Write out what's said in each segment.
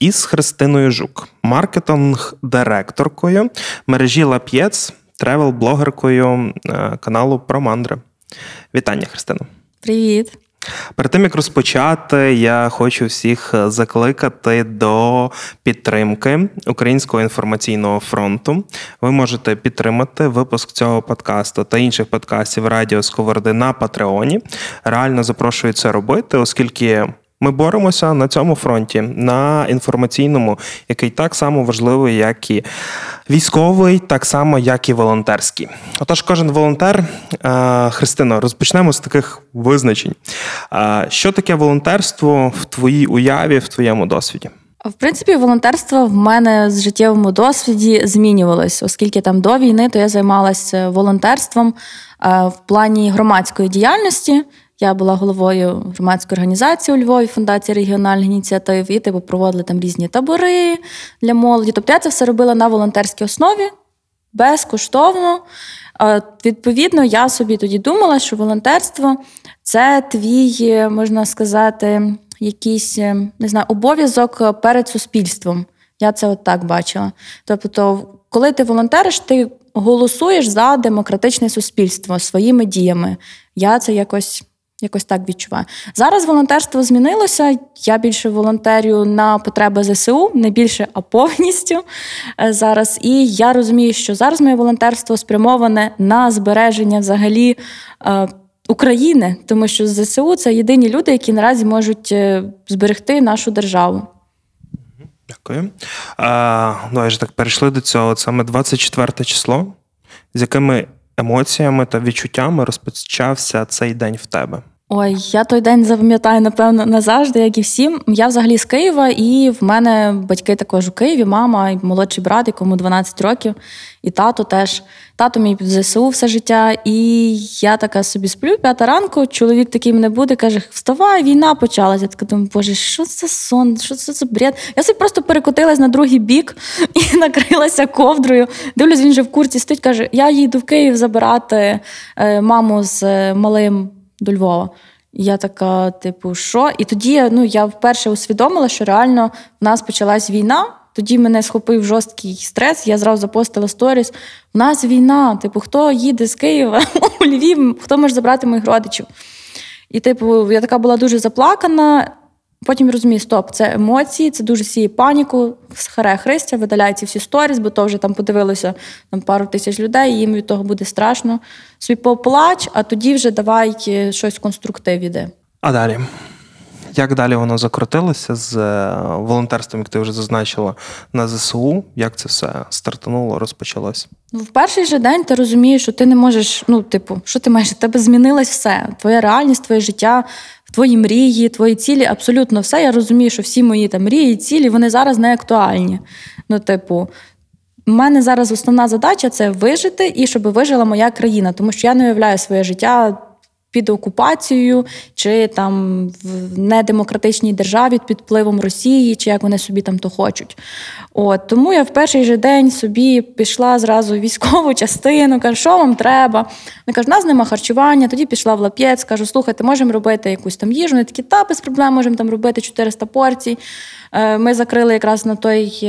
із Христиною Жук, маркетинг-директоркою мережі Лап'єц, тревел-блогеркою е, каналу Про Мандри. Вітання, Христина. Привіт. Перед тим як розпочати, я хочу всіх закликати до підтримки Українського інформаційного фронту. Ви можете підтримати випуск цього подкасту та інших подкастів Радіо Сковороди на Патреоні. Реально запрошую це робити, оскільки ми боремося на цьому фронті, на інформаційному, який так само важливий, як і військовий, так само, як і волонтерський. Отож, кожен волонтер, е, Христино, розпочнемо з таких визначень. Е, що таке волонтерство в твоїй уяві, в твоєму досвіді? В принципі, волонтерство в мене з життєвому досвіді змінювалось, оскільки там до війни то я займалася волонтерством е, в плані громадської діяльності. Я була головою громадської організації у Львові, фундації регіональних ініціатив, і типу проводили там різні табори для молоді. Тобто я це все робила на волонтерській основі безкоштовно. Відповідно, я собі тоді думала, що волонтерство це твій, можна сказати, якийсь не знаю, обов'язок перед суспільством. Я це от так бачила. Тобто, коли ти волонтериш, ти голосуєш за демократичне суспільство своїми діями. Я це якось Якось так відчуваю. Зараз волонтерство змінилося. Я більше волонтерю на потреби ЗСУ, не більше, а повністю е, зараз. І я розумію, що зараз моє волонтерство спрямоване на збереження взагалі е, України, тому що ЗСУ це єдині люди, які наразі можуть е, зберегти нашу державу. Дякую. А, Давай ж так перейшли до цього. От саме 24 число, з якими емоціями та відчуттями розпочався цей день в тебе? Ой, я той день запам'ятаю, напевно, назавжди, як і всім. Я взагалі з Києва, і в мене батьки також у Києві, мама і молодший брат, якому 12 років, і тато теж. Тато мій в ЗСУ все життя. І я така собі сплю, п'ята ранку, чоловік такий мене буде, каже: Вставай, війна почалася. Я така думаю, боже, що це сон? Що це за бред? Я собі просто перекотилась на другий бік і накрилася ковдрою. Дивлюсь, він вже в курці стоїть, каже: Я їду в Київ забирати е, маму з е, малим до Львова. Я така, типу, що? І тоді ну, я вперше усвідомила, що реально в нас почалась війна. Тоді мене схопив жорсткий стрес, я зразу запостила сторіс. У нас війна, типу, хто їде з Києва у Львів, хто може забрати моїх родичів? І, типу, я така була дуже заплакана. Потім розумію, стоп, це емоції, це дуже сіє паніку, харе Христя, видаляє ці всі сторіс, бо то вже там подивилося там, пару тисяч людей, і їм від того буде страшно. Собі поплач, а тоді вже давай е, щось конструктив іде. А далі? Як далі воно закрутилося з е, волонтерством, як ти вже зазначила на ЗСУ? Як це все стартануло, розпочалось? Ну, в перший же день ти розумієш, що ти не можеш, ну, типу, що ти маєш? У тебе змінилось все. Твоя реальність, твоє життя, твої мрії, твої цілі, абсолютно все. Я розумію, що всі мої там мрії, цілі, вони зараз не актуальні. Ну, типу, у мене зараз основна задача це вижити і щоб вижила моя країна, тому що я не уявляю своє життя під окупацією, чи там в недемократичній державі під впливом Росії, чи як вони собі там то хочуть. От Тому я в перший же день собі пішла зразу в військову частину, кажу, що вам треба. Вони кажуть, у нас нема харчування, тоді пішла в лап'єць, кажу, слухайте, можемо робити якусь там їжу. Вони такі, та без проблем можемо там робити 400 порцій. Е, ми закрили якраз на той.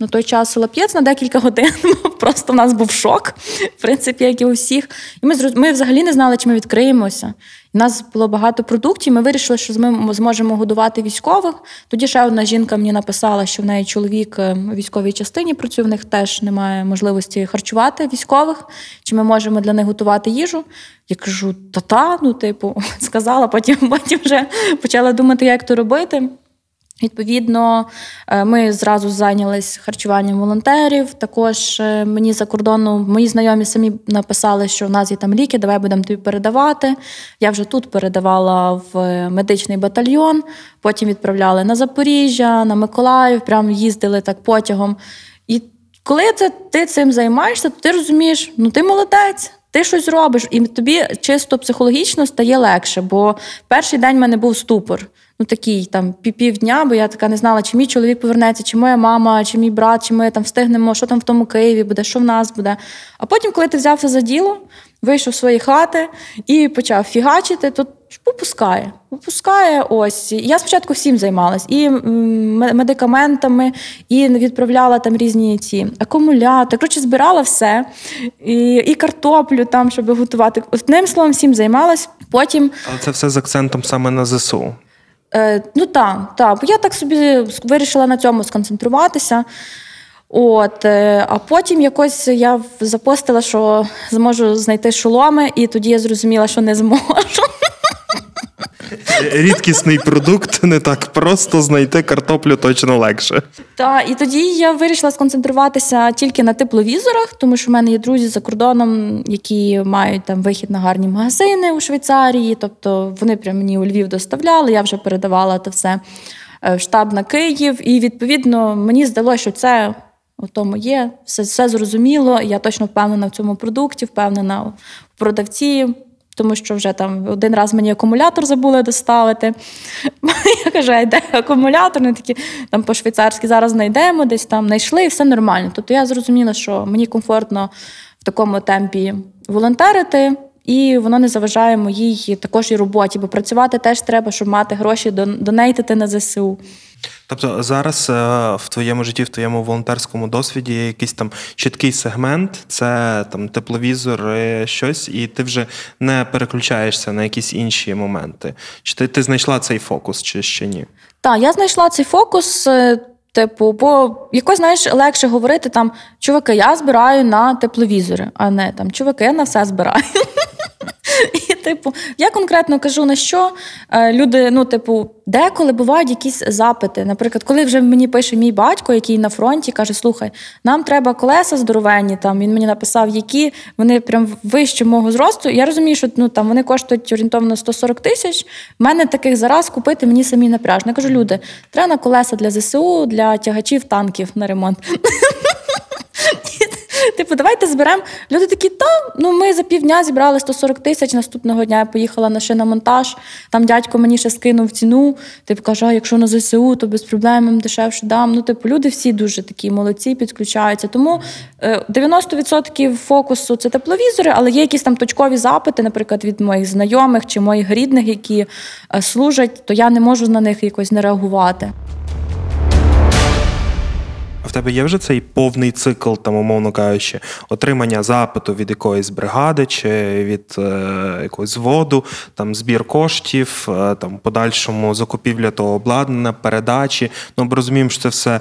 На той час лап'єць на декілька годин. Просто в нас був шок, в принципі, як і у всіх. І ми ми взагалі не знали, чи ми відкриємося. У нас було багато продуктів. Ми вирішили, що ми зможемо годувати військових. Тоді ще одна жінка мені написала, що в неї чоловік е, у військовій частині працює, в них теж немає можливості харчувати військових, чи ми можемо для них готувати їжу. Я кажу, та-та, ну, типу, сказала, потім, потім вже почала думати, як то робити. Відповідно, е, ми зразу зайнялись харчуванням волонтерів. Також е, мені за кордону мої знайомі самі написали, що в нас є там ліки, давай будемо тобі передавати. Я вже тут передавала в медичний батальйон, потім відправляли на Запоріжжя, на Миколаїв, прям їздили так потягом. І коли це ти цим займаєшся, то ти розумієш, ну ти молодець. Ти щось робиш, і тобі чисто психологічно стає легше, бо перший день в мене був ступор ну такий там півдня, бо я така не знала, чи мій чоловік повернеться, чи моя мама, чи мій брат, чи ми там встигнемо, що там в тому Києві буде, що в нас буде. А потім, коли ти взявся за діло, вийшов з своєї хати і почав фігачити, то попускає. Попускає ось. Я спочатку всім займалась і медикаментами, і відправляла там різні ці акумулятори. Коротше, збирала все, і і картоплю там, щоб готувати. Одним словом, всім займалась. Потім. Але це все з акцентом саме на ЗСУ. Е, Ну так, так. Бо я так собі вирішила на цьому сконцентруватися. От, е, А потім якось я запостила, що зможу знайти шоломи, і тоді я зрозуміла, що не зможу. Рідкісний продукт не так просто знайти картоплю точно легше. Так, і тоді я вирішила сконцентруватися тільки на тепловізорах, тому що в мене є друзі за кордоном, які мають там вихід на гарні магазини у Швейцарії. Тобто вони прям мені у Львів доставляли, я вже передавала це все е, в штаб на Київ. І відповідно мені здалося, що це. Ото моє, все все зрозуміло. Я точно впевнена в цьому продукті, впевнена в продавці тому що вже там один раз мені акумулятор забули доставити. Я кажу, а йде акумулятор, вони такі там по-швейцарськи зараз знайдемо, десь там знайшли, і все нормально. Тобто я зрозуміла, що мені комфортно в такому темпі волонтерити. І воно не заважає моїй також і роботі, бо працювати теж треба, щоб мати гроші донейтити на ЗСУ. Тобто зараз е, в твоєму житті, в твоєму волонтерському досвіді є якийсь там чіткий сегмент, це там тепловізор, щось, і ти вже не переключаєшся на якісь інші моменти. Чи ти, ти знайшла цей фокус, чи ще ні? Так, я знайшла цей фокус. Е, типу, бо якось знаєш легше говорити там, чуваки, я збираю на тепловізори, а не там чуваки, я на все збираю. І, типу, я конкретно кажу на що е, люди, ну, типу, деколи бувають якісь запити. Наприклад, коли вже мені пише мій батько, який на фронті, каже: Слухай, нам треба колеса здоровенні. Там він мені написав, які вони прям вище мого зросту. Я розумію, що ну там вони коштують орієнтовно 140 тисяч. У мене таких зараз купити мені самі напряжно. Я кажу, люди, треба на колеса для ЗСУ, для тягачів танків на ремонт. Типу, давайте зберемо. Люди такі, та ну ми за півдня зібрали 140 тисяч. Наступного дня я поїхала на шиномонтаж. Там дядько мені ще скинув ціну. Типу каже, а якщо на ЗСУ, то без проблем їм дешевше дам. Ну, типу, люди всі дуже такі молодці, підключаються. Тому 90% е, фокусу це тепловізори, але є якісь там точкові запити, наприклад, від моїх знайомих чи моїх рідних, які е, служать, то я не можу на них якось не реагувати в тебе є вже цей повний цикл, там, умовно кажучи, отримання запиту від якоїсь бригади чи від е, якогось зводу, там збір коштів, е, там подальшому закупівля того обладнання, передачі. Ну, ми розуміємо, що це все е,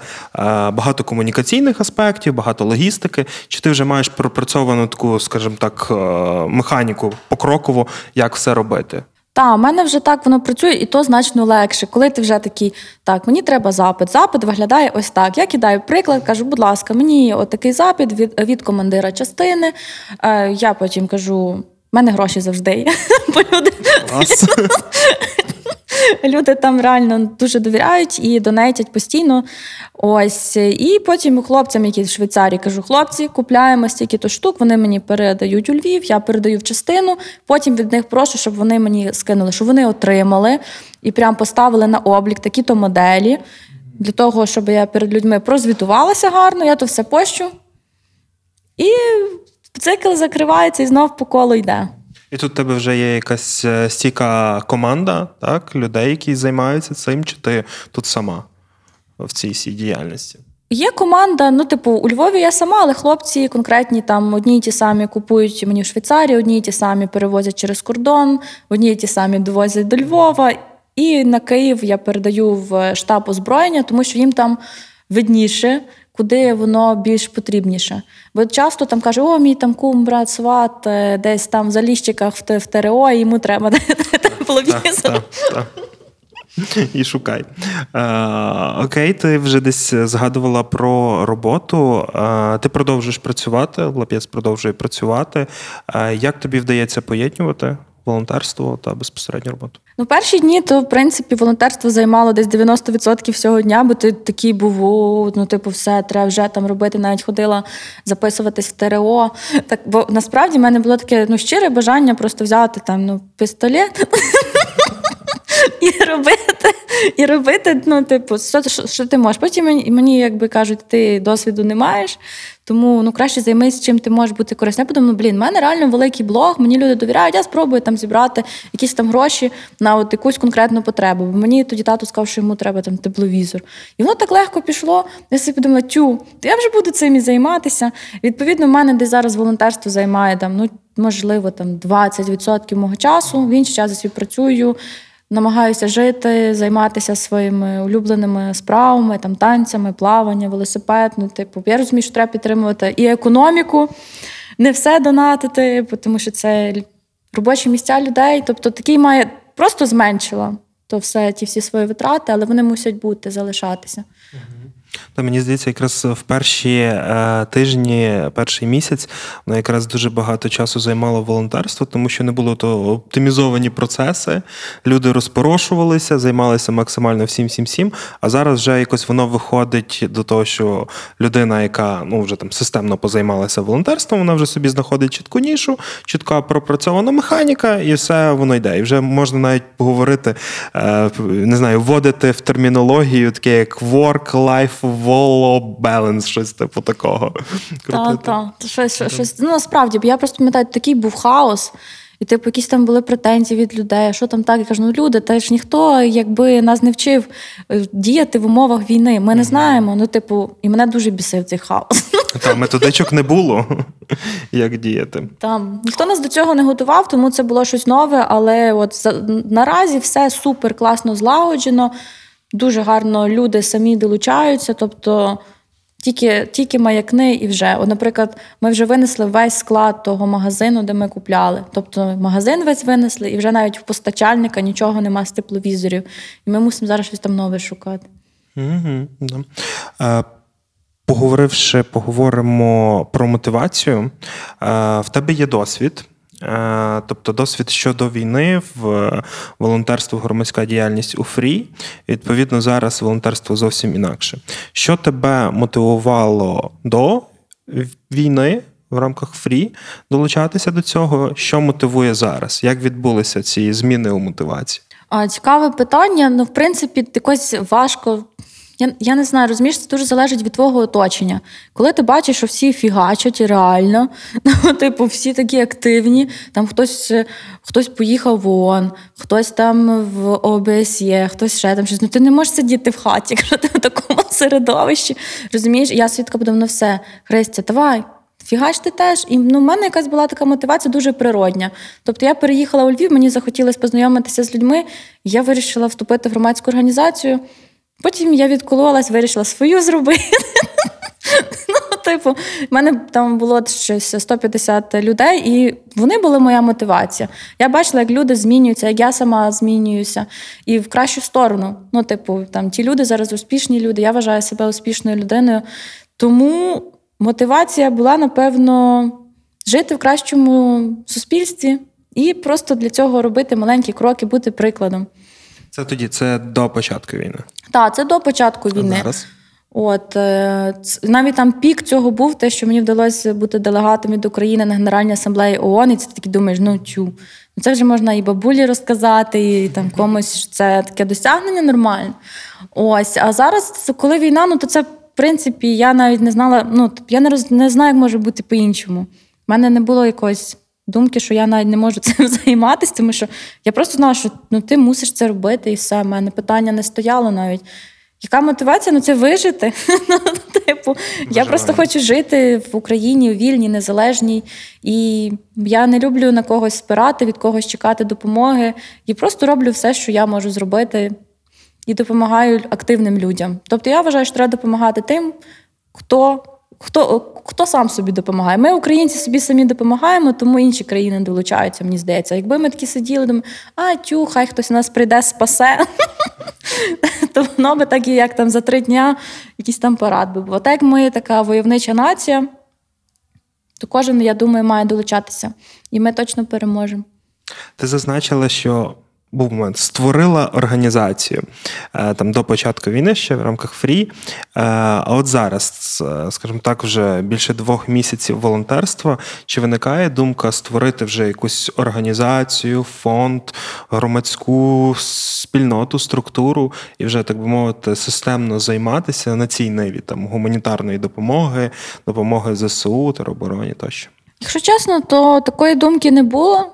багато комунікаційних аспектів, багато логістики. Чи ти вже маєш пропрацьовану таку, скажімо так, е, механіку покроково, як все робити? Та, у мене вже так воно працює, і то значно легше. Коли ти вже такий, так, мені треба запит. Запит виглядає ось так. Я кидаю приклад, кажу, будь ласка, мені отакий запит від від командира частини. Е, Я потім кажу, мене гроші завжди є. Бо люди Люди там реально дуже довіряють і донейтять постійно. Ось. І потім хлопцям, які в Швейцарії, кажу: хлопці, купляємо стільки-то штук, вони мені передають у Львів, я передаю в частину. Потім від них прошу, щоб вони мені скинули, щоб вони отримали і прям поставили на облік такі-то моделі. Для того, щоб я перед людьми прозвітувалася гарно, я то все пощу. І цикл закривається і знов по колу йде. І тут у тебе вже є якась е, стійка команда, так, людей, які займаються цим, чи ти тут сама в цій всій діяльності? Є команда, ну, типу, у Львові я сама, але хлопці конкретні там одні й ті самі купують мені в Швейцарії, одні й ті самі перевозять через кордон, одні й ті самі довозять до Львова. І на Київ я передаю в штаб озброєння, тому що їм там видніше, куди воно більш потрібніше. Бо часто там каже, о, мій там кум, брат, сват, е, десь там в заліщиках в ТРО, і йому треба тепловізор. і шукай. Е, окей, ти вже десь згадувала про роботу. Е, ти продовжуєш працювати, Лап'єц продовжує працювати. Е, як тобі вдається поєднувати волонтерство та безпосередню роботу? Ну, перші дні, то в принципі волонтерство займало десь 90% всього дня, бо ти такий був, о, ну, типу, все, треба вже там робити. Навіть ходила записуватись в ТРО. Так, бо насправді в мене було таке ну, щире бажання просто взяти там ну, пістолет. І робити, і робити, ну, типу, що, що, що ти можеш. Потім мені, мені якби кажуть, ти досвіду не маєш, тому ну, краще займись, чим ти можеш бути корисним. Я подумала, блін, в мене реально великий блог, мені люди довіряють, я спробую там зібрати якісь там гроші на от якусь конкретну потребу. Бо мені тоді тато сказав, що йому треба там тепловізор. І воно так легко пішло. Я собі подумала, тю, я вже буду цим і займатися. Відповідно, в мене десь зараз волонтерство займає там, ну, можливо, там 20% мого часу. В інший час я собі працюю намагаюся жити, займатися своїми улюбленими справами, там танцями, плавання, велосипед. Ну, типу, я розумію, що треба підтримувати і економіку, не все донатити, тому що це робочі місця людей. Тобто такий має просто зменшила то все, ті всі свої витрати, але вони мусять бути, залишатися. Та мені здається, якраз в перші е, тижні, перший місяць, воно якраз дуже багато часу займало волонтерство, тому що не було то оптимізовані процеси. Люди розпорошувалися, займалися максимально всім, всім, всім. А зараз вже якось воно виходить до того, що людина, яка ну вже там системно позаймалася волонтерством, вона вже собі знаходить чітку нішу, чітка пропрацьована механіка, і все воно йде. І вже можна навіть поговорити, е, не знаю, вводити в термінологію таке як work, баланс, щось типу такого. Так, так. Щось, щось, ну, насправді, бо я просто пам'ятаю, такий був хаос. І, типу, якісь там були претензії від людей, що там так, я кажу, ну люди, та ж ніхто якби нас не вчив е, діяти в умовах війни. Ми не знаємо. Ну, типу, і мене дуже бісив цей хаос. Там методичок не було, як діяти. Там ніхто нас до цього не готував, тому це було щось нове. Але от наразі все супер класно злагоджено. Дуже гарно люди самі долучаються, тобто тільки тільки маякни і вже. От, Наприклад, ми вже винесли весь склад того магазину, де ми купляли. Тобто магазин весь винесли, і вже навіть в постачальника нічого нема з тепловізорів. І ми мусимо зараз щось там нове шукати. Да. Поговоривши, поговоримо про мотивацію. В тебе є досвід. Е, тобто досвід щодо війни в волонтерство, громадська діяльність у Фрі. Відповідно, зараз волонтерство зовсім інакше. Що тебе мотивувало до війни в рамках Фрі долучатися до цього? Що мотивує зараз? Як відбулися ці зміни у мотивації? Цікаве питання. Ну, в принципі, якось важко я я не знаю, розумієш, це дуже залежить від твого оточення. Коли ти бачиш, що всі фігачать реально, ну, типу, всі такі активні, там хтось хтось поїхав в ООН, хтось там в ОБСЄ, хтось ще там щось. Ну ти не можеш сидіти в хаті, якщо ти в такому середовищі. Розумієш, я свідка подав на все. Христя, давай. Фігач ти теж. І ну, в мене якась була така мотивація дуже природня. Тобто я переїхала у Львів, мені захотілося познайомитися з людьми, я вирішила вступити в громадську організацію. Потім я відкололась, вирішила свою зробити. Ну, типу, в мене там було щось 150 людей, і вони були моя мотивація. Я бачила, як люди змінюються, як я сама змінююся, і в кращу сторону. Ну, типу, там ті люди зараз успішні люди, я вважаю себе успішною людиною. Тому мотивація була, напевно, жити в кращому суспільстві і просто для цього робити маленькі кроки, бути прикладом. Це тоді це до початку війни. Так, це до початку війни. А зараз? От е, навіть там пік цього був, те, що мені вдалося бути делегатом від України на Генеральній асамблеї ООН, і це таки думаєш, ну чу. Ну, це вже можна і бабулі розказати, і там комусь це таке досягнення нормальне. Ось, а зараз, коли війна, ну то це в принципі я навіть не знала. Ну я не роз не знаю, як може бути по-іншому. У мене не було якогось думки, що я навіть не можу цим займатися, тому що я просто знала, що ну, ти мусиш це робити, і все. У мене питання не стояло навіть. Яка мотивація? Ну це вижити. Ну, типу, Я просто хочу жити в Україні, вільній, незалежній. І я не люблю на когось спирати, від когось чекати допомоги. І просто роблю все, що я можу зробити, і допомагаю активним людям. Тобто я вважаю, що треба допомагати тим, хто Хто хто сам собі допомагає? Ми, українці, собі самі допомагаємо, тому інші країни долучаються, мені здається. Якби ми такі сиділи, думали, а тю, хай хтось нас прийде, спасе, то воно би так і як там за три дня якийсь там парад би був. Так як ми така войовнича нація, то кожен, я думаю, має долучатися. І ми точно переможемо. Ти зазначила, що був момент, створила організацію е, там до початку війни ще в рамках Фрі. Е, а от зараз, е, скажімо так, вже більше двох місяців волонтерства. Чи виникає думка створити вже якусь організацію, фонд, громадську спільноту, структуру і вже так би мовити, системно займатися на цій ниві там гуманітарної допомоги, допомоги ЗСУ, теробороні тощо? Якщо чесно, то такої думки не було.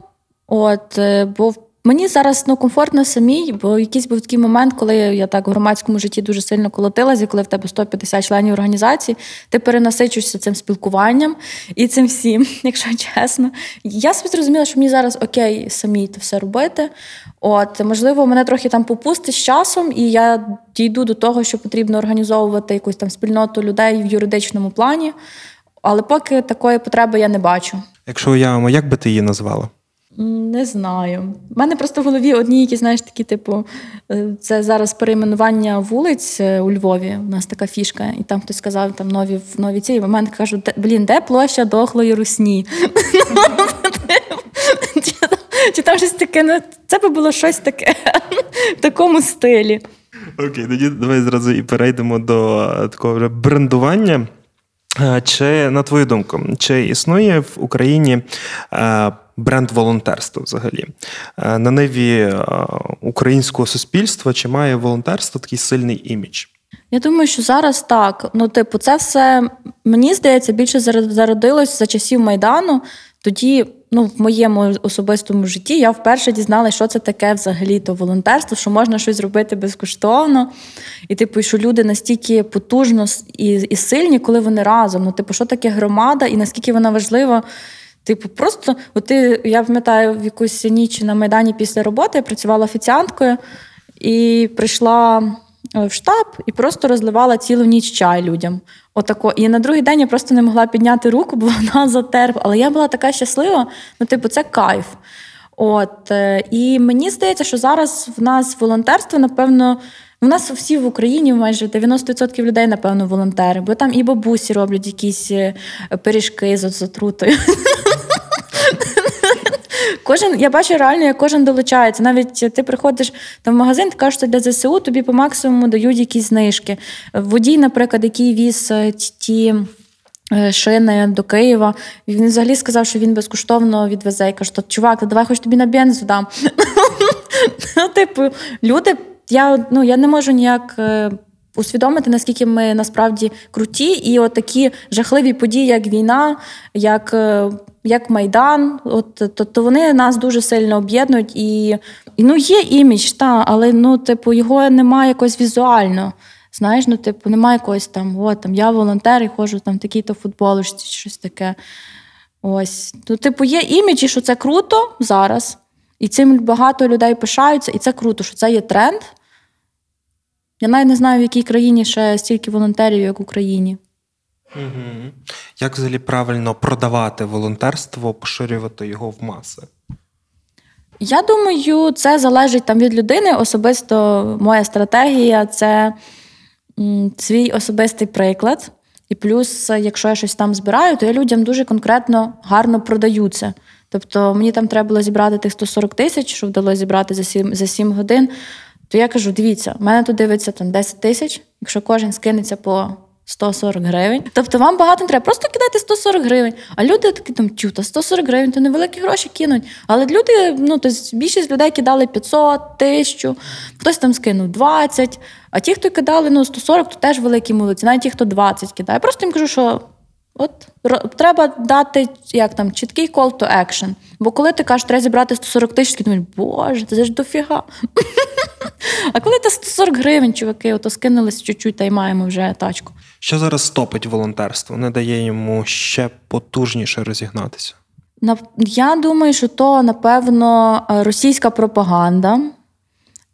От, бо Мені зараз ну, комфортно самій, бо якийсь був такий момент, коли я так в громадському житті дуже сильно колотилася, коли в тебе 150 членів організації, ти перенасичуєшся цим спілкуванням і цим всім, якщо чесно. Я собі зрозуміла, що мені зараз окей, самі це все робити. От, можливо, мене трохи там попустить з часом, і я дійду до того, що потрібно організовувати якусь там спільноту людей в юридичному плані. Але поки такої потреби я не бачу. Якщо уявимо, як би ти її назвала? Не знаю. У мене просто в голові одні, які, знаєш, такі, типу, е, це зараз перейменування вулиць е, у Львові. У нас така фішка, і там хтось сказав, там нові нові ці. І в мене кажуть, блін, де площа дохлої русні? Чи там щось таке? Ну, це би було щось таке в такому стилі. Окей, тоді давай зразу і перейдемо до е, такого вже брендування. Чи на твою думку, чи існує в Україні бренд волонтерства взагалі. Е, на ниві е, українського суспільства чи має волонтерство такий сильний імідж? Я думаю, що зараз так. Ну, типу, це все мені здається більше зародилось за часів Майдану. Тоді, ну, в моєму особистому житті я вперше дізналася, що це таке взагалі то волонтерство, що можна щось зробити безкоштовно. І, типу, що люди настільки потужно і і сильні, коли вони разом. Ну, типу, що таке громада і наскільки вона важлива. Типу, просто от ти, я пам'ятаю, в якусь ніч на Майдані після роботи я працювала офіціанткою і прийшла в штаб і просто розливала цілу ніч чай людям. Отако. І на другий день я просто не могла підняти руку, бо вона затерпла. Але я була така щаслива, ну, типу, це кайф. От. Е, і мені здається, що зараз в нас волонтерство, напевно. У нас всі в Україні майже 90% людей, напевно, волонтери, бо там і бабусі роблять якісь е, пиріжки з отрутою. Кожен, я бачу реально, як кожен долучається. Навіть ти приходиш там в магазин, ти кажеш, що для ЗСУ тобі по максимуму дають якісь знижки. Водій, наприклад, який віз е, ті. Е, шини до Києва. Він взагалі сказав, що він безкоштовно відвезе. Я кажу, чувак, давай хоч тобі на бензу дам. Ну, типу, люди, я ну, я не можу ніяк е, усвідомити, наскільки ми насправді круті, і от такі жахливі події, як війна, як як Майдан, от то, то вони нас дуже сильно об'єднують і ну є імідж, та, але ну, типу, його немає якось візуально. Знаєш, ну, типу, немає якогось там, о, там я волонтер і ходжу там такій-то футболочці, щось таке. Ось. Ну, типу, є імідж, що це круто зараз. І цим багато людей пишаються, і це круто, що це є тренд. Я навіть не знаю, в якій країні ще стільки волонтерів, як в Україні. Угу. Як взагалі правильно продавати волонтерство, поширювати його в маси? Я думаю, це залежить там від людини. Особисто моя стратегія це свій особистий приклад. І плюс, якщо я щось там збираю, то я людям дуже конкретно гарно продаю це. Тобто мені там треба було зібрати тих 140 тисяч, що вдалося зібрати за 7 за 7 годин. То я кажу: дивіться, в мене тут дивиться там 10 тисяч, якщо кожен скинеться по 140 гривень. Тобто вам багато не треба, просто кидайте 140 гривень. А люди такі там чута, 140 гривень, то невеликі гроші кинуть. Але люди, ну то більшість людей кидали 500, 1000, хтось там скинув 20. А ті, хто кидали ну, 140, то теж великі молодці, навіть ті, хто 20 кидає. Просто їм кажу, що от треба дати як там чіткий call to action. Бо коли ти кажеш, треба зібрати 140 тисяч, ти думаєш, боже, це ж дофіга. А коли ти 140 гривень, чуваки, ото скинулись чуть-чуть та й маємо вже тачку. Що зараз стопить волонтерство? Не дає йому ще потужніше розігнатися? Я думаю, що то, напевно, російська пропаганда,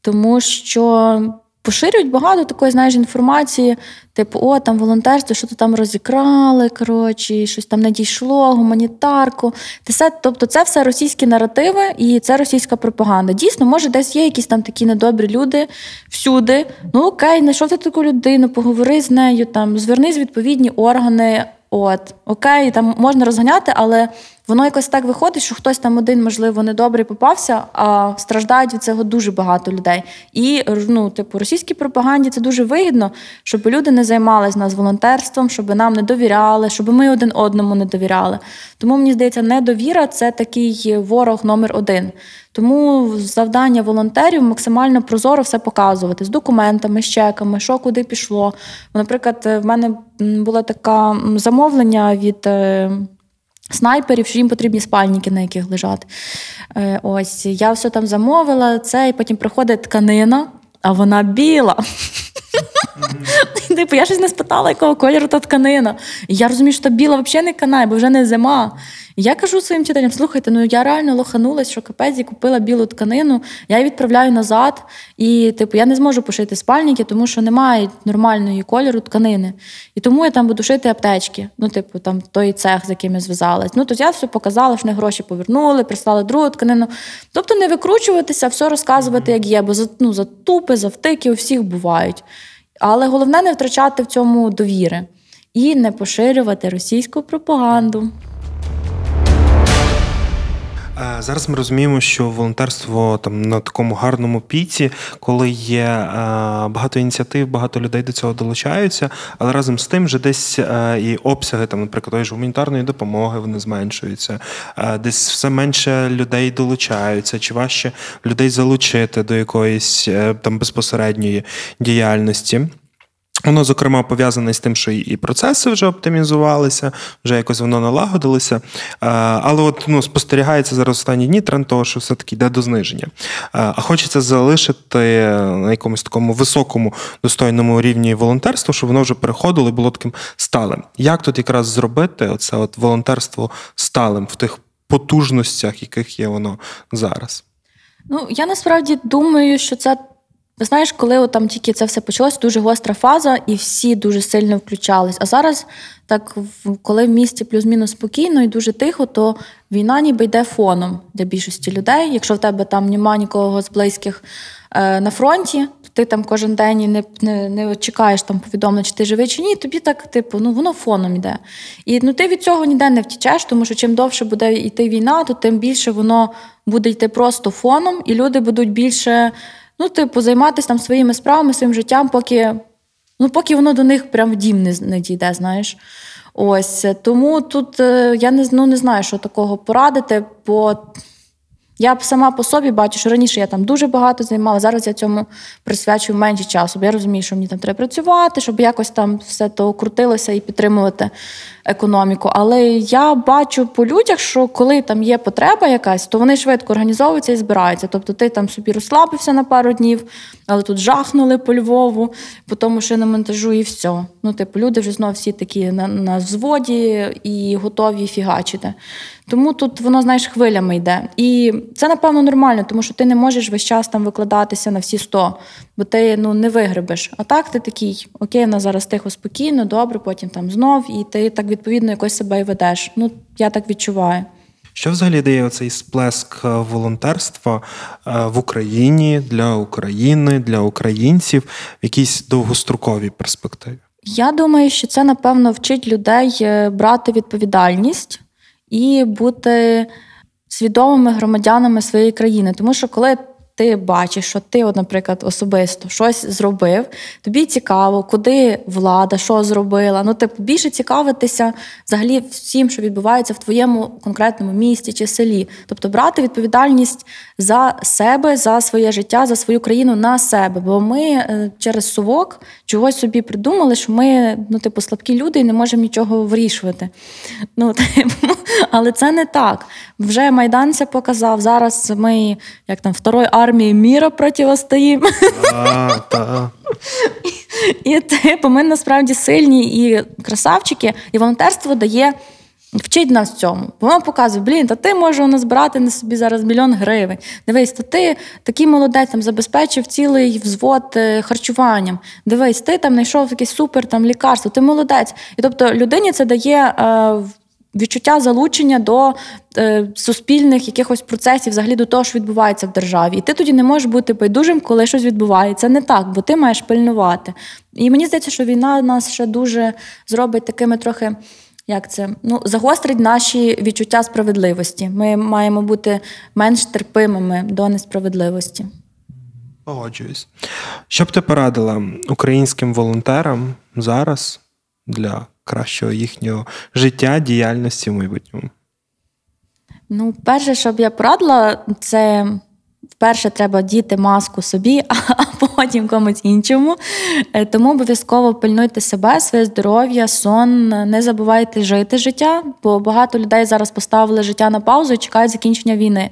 тому що поширюють багато такої, знаєш, інформації, типу, о, там волонтерство, що то там розікрали, коротше, щось там не дійшло, гуманітарку. Це, тобто, це все російські наративи і це російська пропаганда. Дійсно, може, десь є якісь там такі недобрі люди всюди. Ну окей, знайшов ти таку людину, поговори з нею, там звернись відповідні органи. От, окей, там можна розганяти, але воно якось так виходить, що хтось там один, можливо, недобрий попався, а страждають від цього дуже багато людей. І ну, типу, російській пропаганді це дуже вигідно, щоб люди не займалися нас волонтерством, щоб нам не довіряли, щоб ми один одному не довіряли. Тому мені здається, недовіра це такий ворог номер один. Тому завдання волонтерів максимально прозоро все показувати з документами, з чеками, що куди пішло. Наприклад, в мене було таке замовлення від. Снайперів, що їм потрібні спальники, на яких лежать. Е, ось я все там замовила, це, і потім приходить тканина, а вона біла. Типу, я щось не спитала, якого кольору та тканина. Я розумію, що біла взагалі не канає, бо вже не зима. Я кажу своїм вчителям: слухайте, ну я реально лоханулась, що капець і купила білу тканину, я її відправляю назад. І, типу, я не зможу пошити спальники, тому що немає нормальної кольору тканини. І тому я там буду шити аптечки. Ну, типу, там той цех, з яким я зв'язалась. Ну, тобто я все показала, що вони гроші повернули, прислали другу тканину. Тобто не викручуватися, все розказувати, як є, бо за, ну, затупи, завтики у всіх бувають. Але головне не втрачати в цьому довіри і не поширювати російську пропаганду. Е, зараз ми розуміємо, що волонтерство там на такому гарному піці, коли є е, багато ініціатив, багато людей до цього долучаються, але разом з тим вже десь е, і обсяги, там, наприклад, тої ж гуманітарної допомоги вони зменшуються, десь все менше людей долучаються, чи важче людей залучити до якоїсь там безпосередньої діяльності. Воно, зокрема, пов'язане з тим, що і процеси вже оптимізувалися, вже якось воно налагодилося. Але от ну, спостерігається зараз останні дні тренд того, що все-таки йде до зниження. А хочеться залишити на якомусь такому високому достойному рівні волонтерство, щоб воно вже переходило і було таким сталим. Як тут якраз зробити от волонтерство сталим в тих потужностях, яких є воно зараз? Ну, я насправді думаю, що це знаєш, коли там тільки це все почалось, дуже гостра фаза, і всі дуже сильно включались. А зараз, так коли в місті плюс-мінус спокійно і дуже тихо, то війна ніби йде фоном для більшості людей. Якщо в тебе там немає нікого з близьких е, на фронті, то ти там кожен день і не не, не чекаєш там повідомлення, чи ти живий чи ні, тобі так, типу, ну воно фоном йде. І ну ти від цього ніде не втічеш, тому що чим довше буде йти війна, то тим більше воно буде йти просто фоном, і люди будуть більше ну, типу, займатися там своїми справами, своїм життям, поки ну, поки воно до них прям в дім не, не дійде, знаєш. Ось тому тут е, я не ну, не знаю, що такого порадити, бо я сама по собі бачу, що раніше я там дуже багато займала, зараз я цьому присвячую менше часу. Бо я розумію, що мені там треба працювати, щоб якось там все то крутилося і підтримувати економіку. Але я бачу по людях, що коли там є потреба якась, то вони швидко організовуються і збираються. Тобто ти там собі розслабився на пару днів, але тут жахнули по Львову, по тому шиномонтажу і все. Ну, типу, люди вже знов всі такі на, на взводі і готові фігачити. Тому тут воно, знаєш, хвилями йде. І це, напевно, нормально, тому що ти не можеш весь час там викладатися на всі 100, бо ти ну, не вигребеш. А так ти такий, окей, на зараз тихо, спокійно, добре, потім там знов, і ти так відповідно якось себе і ведеш. Ну, я так відчуваю. Що взагалі дає оцей сплеск е, волонтерства е, в Україні для України, для українців в якійсь довгостроковій перспективі? Я думаю, що це напевно вчить людей е, брати відповідальність і бути свідомими громадянами своєї країни. Тому що коли ти бачиш, що ти, от, наприклад, особисто щось зробив, тобі цікаво, куди влада, що зробила. Ну, типу, більше цікавитися взагалі всім, що відбувається в твоєму конкретному місті чи селі. Тобто брати відповідальність за себе, за своє життя, за свою країну на себе. Бо ми е, через сувок чогось собі придумали, що ми, ну, типу, слабкі люди і не можемо нічого вирішувати. Ну, типу, Але це не так. Вже Майдан це показав. Зараз ми, як там, второї армії міра противостоїмо. І типу, ми насправді сильні і красавчики, і волонтерство дає Вчить нас цьому. Воно показує, блін, та ти може у нас брати на собі зараз мільйон гривень. Дивись, то ти такий молодець там забезпечив цілий взвод е, харчуванням. Дивись, ти там знайшов якесь супер там лікарство, ти молодець. І тобто людині це дає е, відчуття залучення до е, суспільних якихось процесів, взагалі до того, що відбувається в державі. І ти тоді не можеш бути байдужим, коли щось відбувається. Не так, бо ти маєш пильнувати. І мені здається, що війна нас ще дуже зробить такими трохи. Як це ну загострить наші відчуття справедливості? Ми маємо бути менш терпимими до несправедливості. Погоджуюсь. Що б ти порадила українським волонтерам зараз для кращого їхнього життя, діяльності в майбутньому? Ну, перше, що б я порадила, це вперше треба діти маску собі, а потім комусь іншому. Е, тому обов'язково пильнуйте себе, своє здоров'я, сон, не забувайте жити життя, бо багато людей зараз поставили життя на паузу і чекають закінчення війни.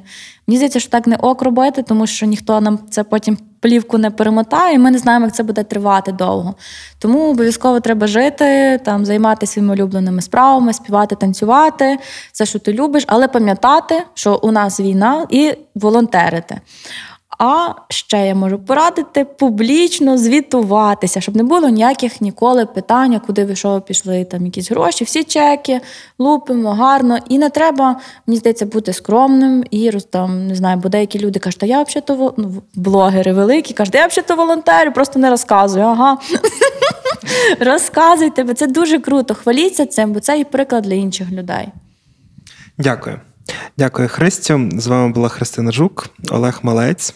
Мені здається, що так не ок робити, тому що ніхто нам це потім плівку не перемотає, і ми не знаємо, як це буде тривати довго. Тому обов'язково треба жити, там займатися своїми улюбленими справами, співати, танцювати, все, що ти любиш, але пам'ятати, що у нас війна, і волонтерити. А ще я можу порадити публічно звітуватися, щоб не було ніяких ніколи питань, куди ви що пішли, там якісь гроші, всі чеки, лупимо гарно. І не треба, мені здається, бути скромним і там, не знаю, бо деякі люди кажуть, та я взагалі ну, блогери великі, кажуть, я взагалі волонтерю, просто не розказую. Ага. Розказуйте, бо це дуже круто. Хваліться цим, бо це і приклад для інших людей. Дякую. Дякую, Христю. З вами була Христина Жук, Олег Малець.